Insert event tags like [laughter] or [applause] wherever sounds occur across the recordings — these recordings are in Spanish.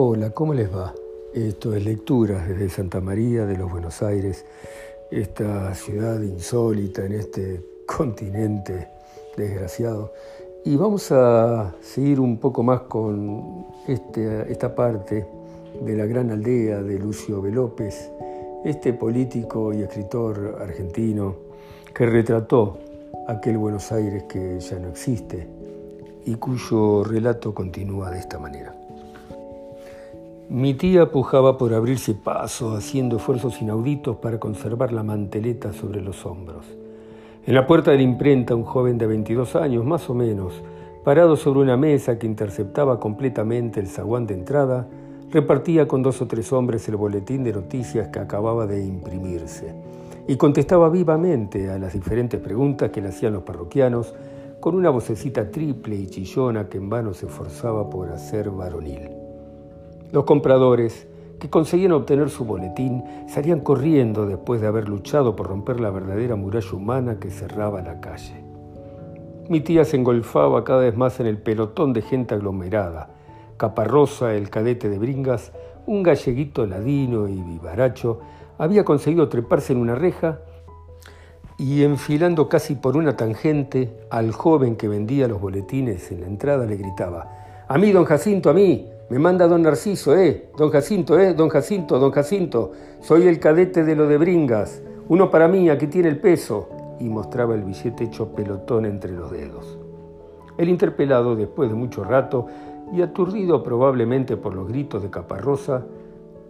Hola, ¿cómo les va? Esto es Lecturas desde Santa María de los Buenos Aires, esta ciudad insólita en este continente desgraciado. Y vamos a seguir un poco más con este, esta parte de la gran aldea de Lucio B. Este político y escritor argentino que retrató aquel Buenos Aires que ya no existe y cuyo relato continúa de esta manera. Mi tía pujaba por abrirse paso, haciendo esfuerzos inauditos para conservar la manteleta sobre los hombros. En la puerta de la imprenta, un joven de 22 años, más o menos, parado sobre una mesa que interceptaba completamente el zaguán de entrada, repartía con dos o tres hombres el boletín de noticias que acababa de imprimirse y contestaba vivamente a las diferentes preguntas que le hacían los parroquianos con una vocecita triple y chillona que en vano se esforzaba por hacer varonil. Los compradores, que conseguían obtener su boletín, salían corriendo después de haber luchado por romper la verdadera muralla humana que cerraba la calle. Mi tía se engolfaba cada vez más en el pelotón de gente aglomerada. Caparrosa, el cadete de Bringas, un galleguito ladino y vivaracho, había conseguido treparse en una reja y enfilando casi por una tangente al joven que vendía los boletines en la entrada le gritaba, A mí, don Jacinto, a mí, me manda don Narciso, eh, don Jacinto, eh, don Jacinto, don Jacinto, soy el cadete de lo de Bringas, uno para mí, aquí tiene el peso, y mostraba el billete hecho pelotón entre los dedos. El interpelado, después de mucho rato, y aturdido probablemente por los gritos de Caparrosa,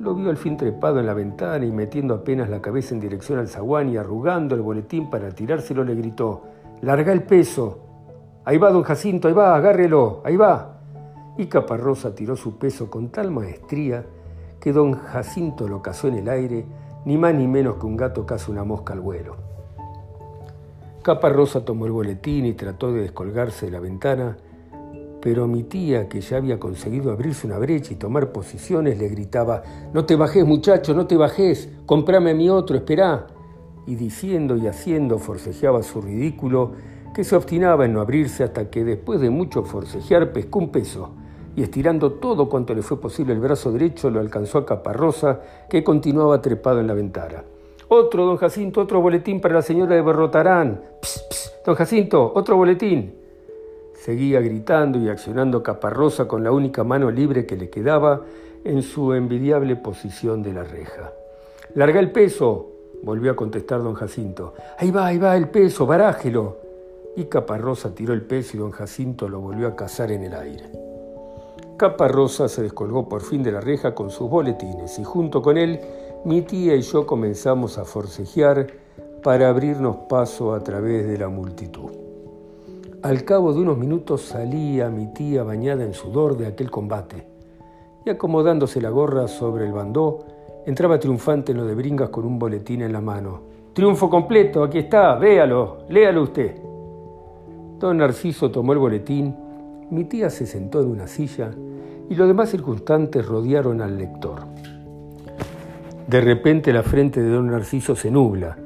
lo vio al fin trepado en la ventana y metiendo apenas la cabeza en dirección al zaguán y arrugando el boletín para tirárselo, le gritó, ¡Larga el peso! Ahí va, don Jacinto, ahí va, agárrelo, ahí va y Caparrosa tiró su peso con tal maestría que don Jacinto lo cazó en el aire, ni más ni menos que un gato caza una mosca al vuelo. Caparrosa tomó el boletín y trató de descolgarse de la ventana, pero mi tía, que ya había conseguido abrirse una brecha y tomar posiciones, le gritaba, No te bajes muchacho, no te bajes, comprame a mi otro, esperá. Y diciendo y haciendo forcejeaba su ridículo, que se obstinaba en no abrirse hasta que después de mucho forcejear pescó un peso y estirando todo cuanto le fue posible el brazo derecho lo alcanzó a Caparrosa, que continuaba trepado en la ventana. Otro, don Jacinto, otro boletín para la señora de Berrotarán. Psst, psst, don Jacinto, otro boletín. Seguía gritando y accionando Caparrosa con la única mano libre que le quedaba en su envidiable posición de la reja. Larga el peso, volvió a contestar don Jacinto. Ahí va, ahí va el peso, barájelo. Y Caparrosa tiró el peso y don Jacinto lo volvió a cazar en el aire. Caparrosa se descolgó por fin de la reja con sus boletines y junto con él mi tía y yo comenzamos a forcejear para abrirnos paso a través de la multitud. Al cabo de unos minutos salía mi tía bañada en sudor de aquel combate y acomodándose la gorra sobre el bandó, entraba triunfante en lo de Bringas con un boletín en la mano. Triunfo completo, aquí está, véalo, léalo usted. Don Narciso tomó el boletín mi tía se sentó en una silla y los demás circunstantes rodearon al lector. De repente la frente de don Narciso se nubla,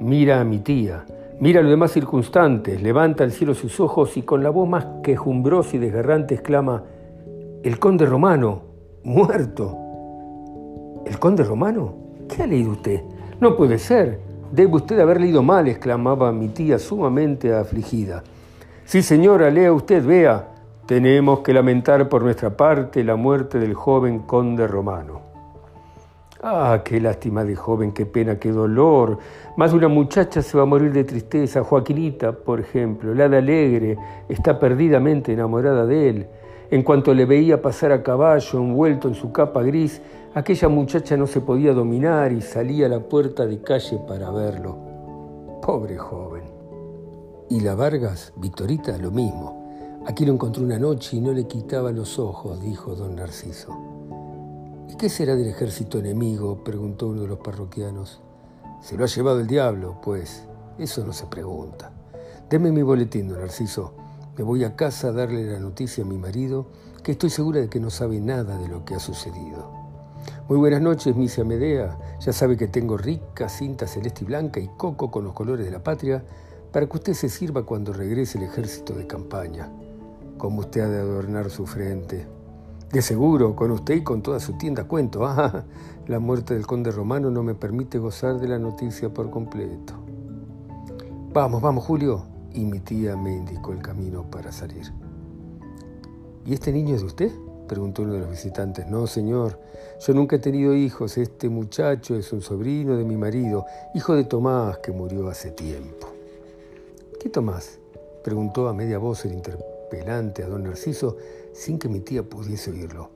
mira a mi tía, mira a los demás circunstantes, levanta al cielo sus ojos y con la voz más quejumbrosa y desgarrante exclama, el conde romano, muerto. ¿El conde romano? ¿Qué ha leído usted? No puede ser. Debe usted haber leído mal, exclamaba mi tía sumamente afligida. Sí, señora, lea usted, vea. Tenemos que lamentar por nuestra parte la muerte del joven conde romano. Ah, qué lástima de joven, qué pena, qué dolor. Más una muchacha se va a morir de tristeza. Joaquinita, por ejemplo, la de alegre, está perdidamente enamorada de él. En cuanto le veía pasar a caballo, envuelto en su capa gris, aquella muchacha no se podía dominar y salía a la puerta de calle para verlo. Pobre joven. Y la Vargas, Victorita, lo mismo. Aquí lo encontró una noche y no le quitaba los ojos, dijo don Narciso. ¿Y qué será del ejército enemigo? preguntó uno de los parroquianos. Se lo ha llevado el diablo, pues. Eso no se pregunta. Deme mi boletín, don Narciso. Me voy a casa a darle la noticia a mi marido, que estoy segura de que no sabe nada de lo que ha sucedido. Muy buenas noches, misia Medea. Ya sabe que tengo rica cinta celeste y blanca y coco con los colores de la patria para que usted se sirva cuando regrese el ejército de campaña como usted ha de adornar su frente. De seguro, con usted y con toda su tienda cuento. Ah, [laughs] la muerte del conde romano no me permite gozar de la noticia por completo. Vamos, vamos, Julio. Y mi tía me indicó el camino para salir. ¿Y este niño es de usted? preguntó uno de los visitantes. No, señor, yo nunca he tenido hijos. Este muchacho es un sobrino de mi marido, hijo de Tomás, que murió hace tiempo. ¿Qué Tomás? preguntó a media voz el interpelante a don Narciso, sin que mi tía pudiese oírlo.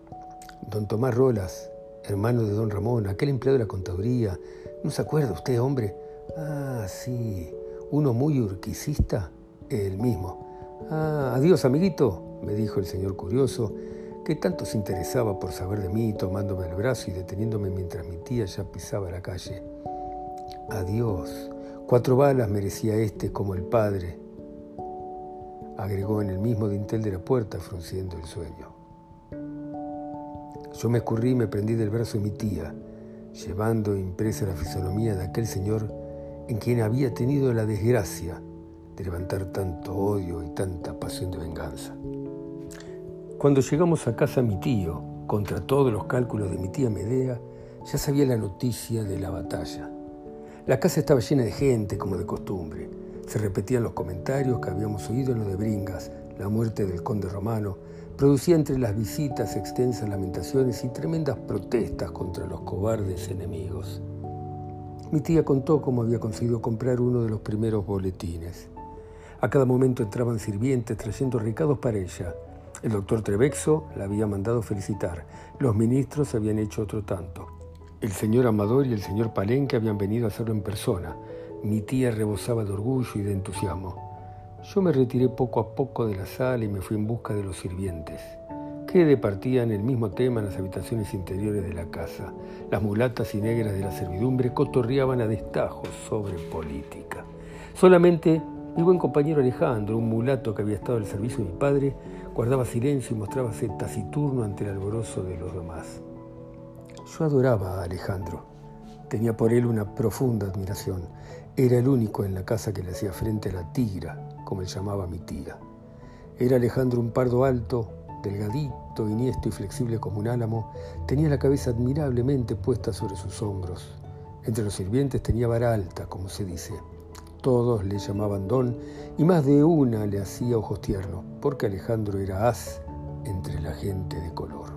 Don Tomás Rolas, hermano de don Ramón, aquel empleado de la contaduría. ¿No se acuerda usted, hombre? Ah, sí, uno muy urquicista, el mismo. Ah, adiós, amiguito, me dijo el señor curioso, que tanto se interesaba por saber de mí, tomándome el brazo y deteniéndome mientras mi tía ya pisaba la calle. Adiós. Cuatro balas merecía este como el padre, agregó en el mismo dintel de la puerta, frunciendo el sueño. Yo me escurrí y me prendí del brazo de mi tía, llevando impresa la fisonomía de aquel señor en quien había tenido la desgracia de levantar tanto odio y tanta pasión de venganza. Cuando llegamos a casa mi tío, contra todos los cálculos de mi tía Medea, ya sabía la noticia de la batalla. La casa estaba llena de gente, como de costumbre. Se repetían los comentarios que habíamos oído en lo de Bringas, la muerte del conde romano, producía entre las visitas extensas lamentaciones y tremendas protestas contra los cobardes enemigos. Mi tía contó cómo había conseguido comprar uno de los primeros boletines. A cada momento entraban sirvientes trayendo recados para ella. El doctor Trevexo la había mandado felicitar. Los ministros habían hecho otro tanto. El señor Amador y el señor Palenque habían venido a hacerlo en persona. Mi tía rebosaba de orgullo y de entusiasmo. Yo me retiré poco a poco de la sala y me fui en busca de los sirvientes, que departían el mismo tema en las habitaciones interiores de la casa. Las mulatas y negras de la servidumbre cotorreaban a destajos sobre política. Solamente mi buen compañero Alejandro, un mulato que había estado al servicio de mi padre, guardaba silencio y mostrábase taciturno ante el alborozo de los demás. Yo adoraba a Alejandro. Tenía por él una profunda admiración. Era el único en la casa que le hacía frente a la tigra, como él llamaba mi tía. Era Alejandro un pardo alto, delgadito, iniesto y flexible como un álamo. Tenía la cabeza admirablemente puesta sobre sus hombros. Entre los sirvientes tenía vara alta, como se dice. Todos le llamaban don y más de una le hacía ojos tiernos, porque Alejandro era as entre la gente de color.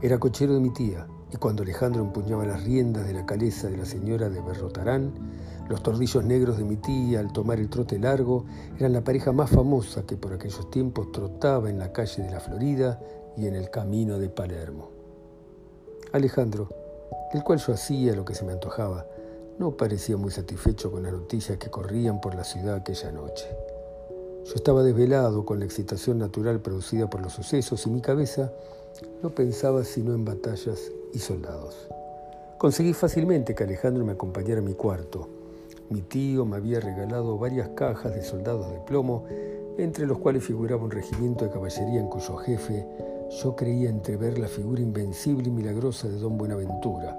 Era cochero de mi tía, y cuando Alejandro empuñaba las riendas de la caleza de la señora de Berrotarán, los tordillos negros de mi tía al tomar el trote largo eran la pareja más famosa que por aquellos tiempos trotaba en la calle de la Florida y en el camino de Palermo. Alejandro, el cual yo hacía lo que se me antojaba, no parecía muy satisfecho con las noticias que corrían por la ciudad aquella noche. Yo estaba desvelado con la excitación natural producida por los sucesos y mi cabeza no pensaba sino en batallas y soldados. Conseguí fácilmente que Alejandro me acompañara a mi cuarto. Mi tío me había regalado varias cajas de soldados de plomo, entre los cuales figuraba un regimiento de caballería en cuyo jefe yo creía entrever la figura invencible y milagrosa de don Buenaventura,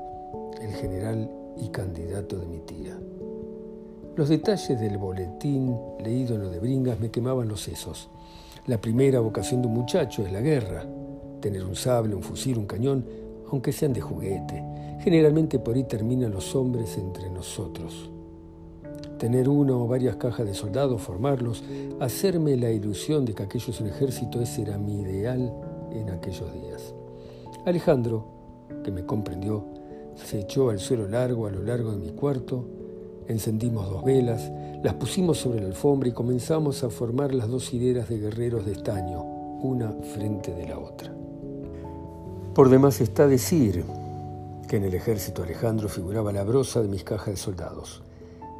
el general y candidato de mi tía. Los detalles del boletín leído en lo de Bringas me quemaban los sesos. La primera vocación de un muchacho es la guerra, tener un sable, un fusil, un cañón, aunque sean de juguete. Generalmente por ahí terminan los hombres entre nosotros. Tener una o varias cajas de soldados, formarlos, hacerme la ilusión de que aquello es un ejército, ese era mi ideal en aquellos días. Alejandro, que me comprendió, se echó al suelo largo a lo largo de mi cuarto, encendimos dos velas, las pusimos sobre la alfombra y comenzamos a formar las dos hileras de guerreros de estaño, una frente de la otra. Por demás está decir que en el ejército Alejandro figuraba la brosa de mis cajas de soldados.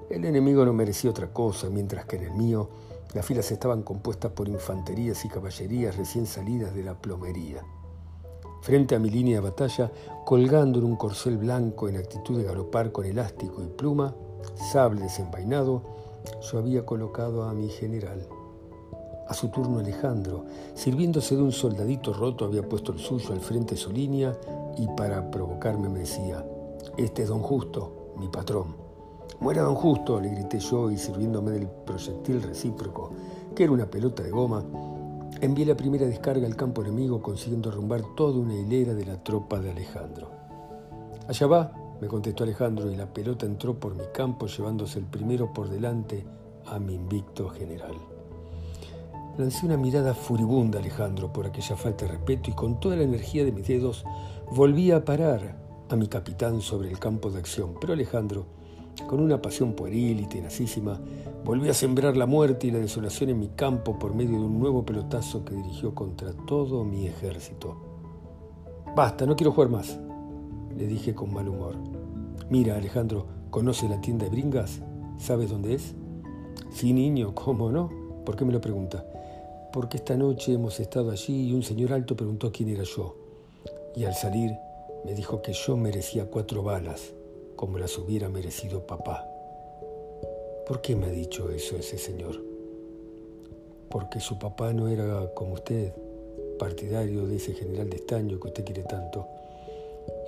El enemigo no merecía otra cosa, mientras que en el mío las filas estaban compuestas por infanterías y caballerías recién salidas de la plomería. Frente a mi línea de batalla, colgando en un corcel blanco en actitud de galopar con elástico y pluma, sable desenvainado, yo había colocado a mi general. A su turno Alejandro, sirviéndose de un soldadito roto, había puesto el suyo al frente de su línea y para provocarme me decía, este es don Justo, mi patrón. Muera don Justo, le grité yo y sirviéndome del proyectil recíproco, que era una pelota de goma, Envié la primera descarga al campo enemigo consiguiendo arrumbar toda una hilera de la tropa de Alejandro. Allá va, me contestó Alejandro, y la pelota entró por mi campo llevándose el primero por delante a mi invicto general. Lancé una mirada furibunda a Alejandro por aquella falta de respeto y con toda la energía de mis dedos volví a parar a mi capitán sobre el campo de acción. Pero Alejandro, con una pasión pueril y tenacísima, volvió a sembrar la muerte y la desolación en mi campo por medio de un nuevo pelotazo que dirigió contra todo mi ejército. Basta, no quiero jugar más, le dije con mal humor. Mira, Alejandro, ¿conoce la tienda de Bringas? ¿Sabes dónde es? Sí, niño, ¿cómo no? ¿Por qué me lo pregunta? Porque esta noche hemos estado allí y un señor alto preguntó quién era yo. Y al salir me dijo que yo merecía cuatro balas como las hubiera merecido papá. ¿Por qué me ha dicho eso ese señor? Porque su papá no era como usted, partidario de ese general de estaño que usted quiere tanto.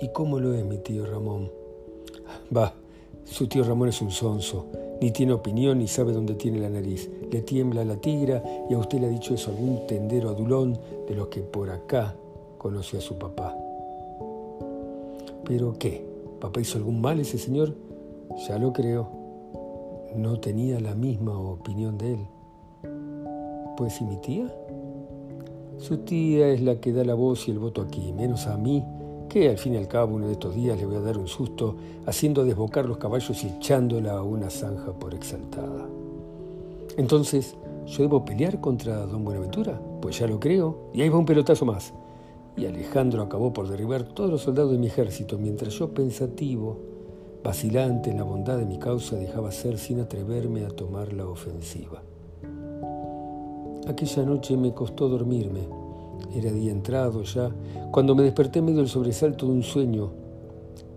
¿Y cómo lo es mi tío Ramón? Va, su tío Ramón es un sonso, ni tiene opinión ni sabe dónde tiene la nariz. Le tiembla la tigra y a usted le ha dicho eso algún tendero adulón de los que por acá conoce a su papá. ¿Pero qué? ¿Papá hizo algún mal ese señor? Ya lo creo. No tenía la misma opinión de él. Pues, ¿y mi tía? Su tía es la que da la voz y el voto aquí, menos a mí, que al fin y al cabo uno de estos días le voy a dar un susto haciendo desbocar los caballos y echándola a una zanja por exaltada. Entonces, ¿yo debo pelear contra don Buenaventura? Pues ya lo creo, y ahí va un pelotazo más y Alejandro acabó por derribar todos los soldados de mi ejército, mientras yo pensativo, vacilante en la bondad de mi causa, dejaba ser sin atreverme a tomar la ofensiva. Aquella noche me costó dormirme. Era día entrado ya, cuando me desperté medio del sobresalto de un sueño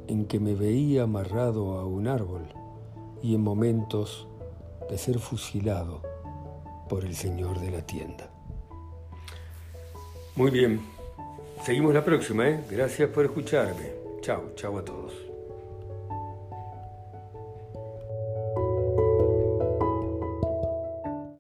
en que me veía amarrado a un árbol y en momentos de ser fusilado por el señor de la tienda. Muy bien, Seguimos la próxima, ¿eh? Gracias por escucharme. Chao, chao a todos.